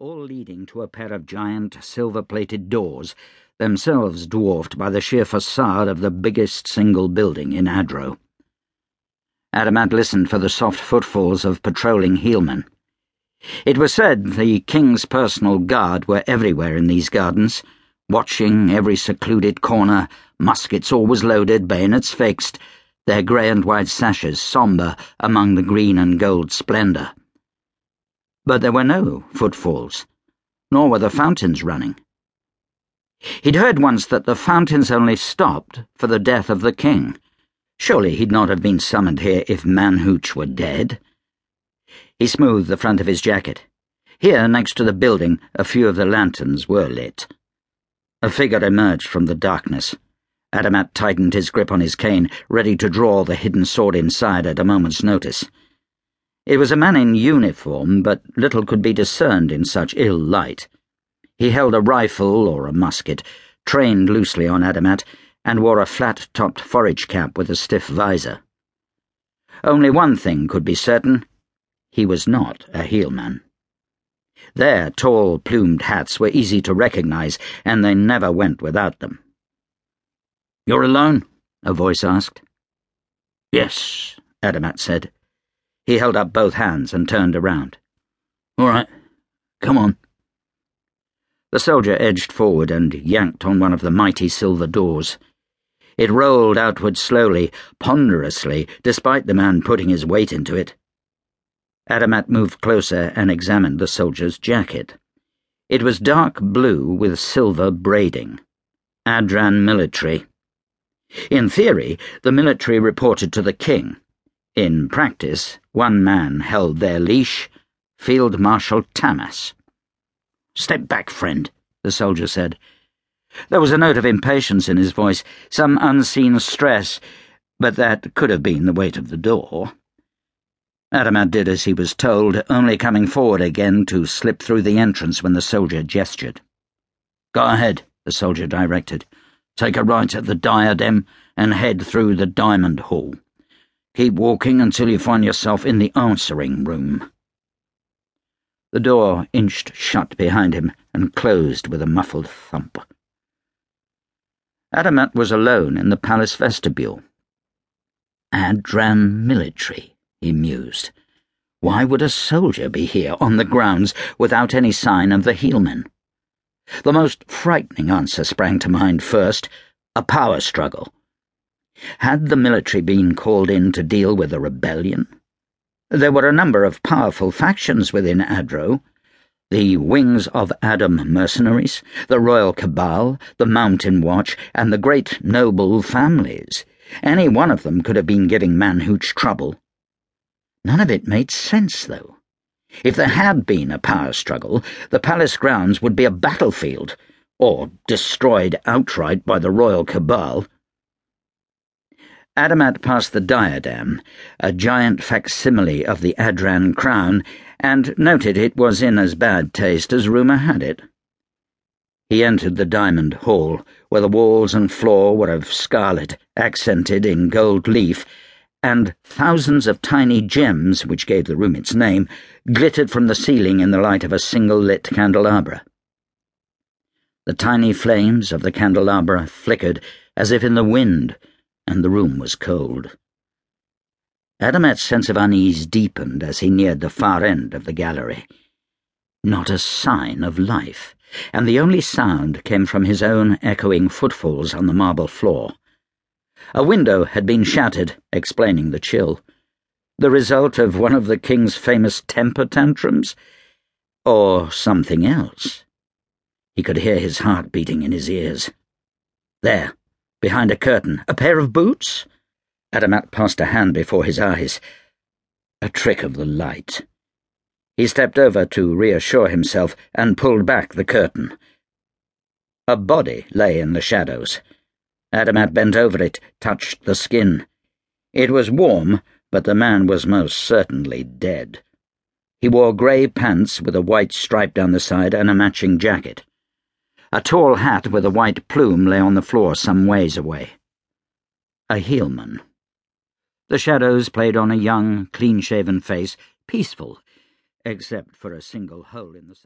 all leading to a pair of giant silver-plated doors, themselves dwarfed by the sheer facade of the biggest single building in Adro. Adamat listened for the soft footfalls of patrolling Hielmen. It was said the king's personal guard were everywhere in these gardens, watching every secluded corner, muskets always loaded, bayonets fixed, their grey and white sashes sombre among the green and gold splendour. But there were no footfalls, nor were the fountains running. He'd heard once that the fountains only stopped for the death of the king. Surely he'd not have been summoned here if Manhouch were dead. He smoothed the front of his jacket. Here, next to the building, a few of the lanterns were lit. A figure emerged from the darkness. Adamat tightened his grip on his cane, ready to draw the hidden sword inside at a moment's notice. It was a man in uniform, but little could be discerned in such ill light. He held a rifle or a musket, trained loosely on Adamat, and wore a flat-topped forage cap with a stiff visor. Only one thing could be certain. He was not a Hielman. Their tall, plumed hats were easy to recognize, and they never went without them. You're alone? a voice asked. Yes, Adamat said. He held up both hands and turned around. All right, come on. The soldier edged forward and yanked on one of the mighty silver doors. It rolled outward slowly, ponderously, despite the man putting his weight into it. Adamat moved closer and examined the soldier's jacket. It was dark blue with silver braiding. Adran military. In theory, the military reported to the king. In practice, one man held their leash Field Marshal Tamas. Step back, friend, the soldier said. There was a note of impatience in his voice, some unseen stress, but that could have been the weight of the door. Adamat did as he was told, only coming forward again to slip through the entrance when the soldier gestured. Go ahead, the soldier directed. Take a right at the diadem and head through the diamond hall. Keep walking until you find yourself in the answering room. The door inched shut behind him and closed with a muffled thump. Adamat was alone in the palace vestibule. Adran military, he mused. Why would a soldier be here on the grounds without any sign of the Hielmen? The most frightening answer sprang to mind first a power struggle. Had the military been called in to deal with a rebellion? There were a number of powerful factions within Adro the Wings of Adom mercenaries, the Royal Cabal, the Mountain Watch, and the great noble families. Any one of them could have been giving Manhouch trouble. None of it made sense, though. If there had been a power struggle, the palace grounds would be a battlefield, or destroyed outright by the Royal Cabal. Adamat passed the diadem, a giant facsimile of the Adran crown, and noted it was in as bad taste as rumour had it. He entered the diamond hall, where the walls and floor were of scarlet, accented in gold leaf, and thousands of tiny gems, which gave the room its name, glittered from the ceiling in the light of a single lit candelabra. The tiny flames of the candelabra flickered as if in the wind, and the room was cold. Adamat's sense of unease deepened as he neared the far end of the gallery. Not a sign of life, and the only sound came from his own echoing footfalls on the marble floor. A window had been shattered, explaining the chill. The result of one of the king's famous temper tantrums? Or something else? He could hear his heart beating in his ears. There, behind a curtain, a pair of boots? Adamat passed a hand before his eyes. A trick of the light. He stepped over to reassure himself and pulled back the curtain. A body lay in the shadows. Adamat bent over it, touched the skin. It was warm, but the man was most certainly dead. He wore grey pants with a white stripe down the side and a matching jacket. A tall hat with a white plume lay on the floor some ways away. A Hielman. The shadows played on a young, clean-shaven face, peaceful, except for a single hole in the side.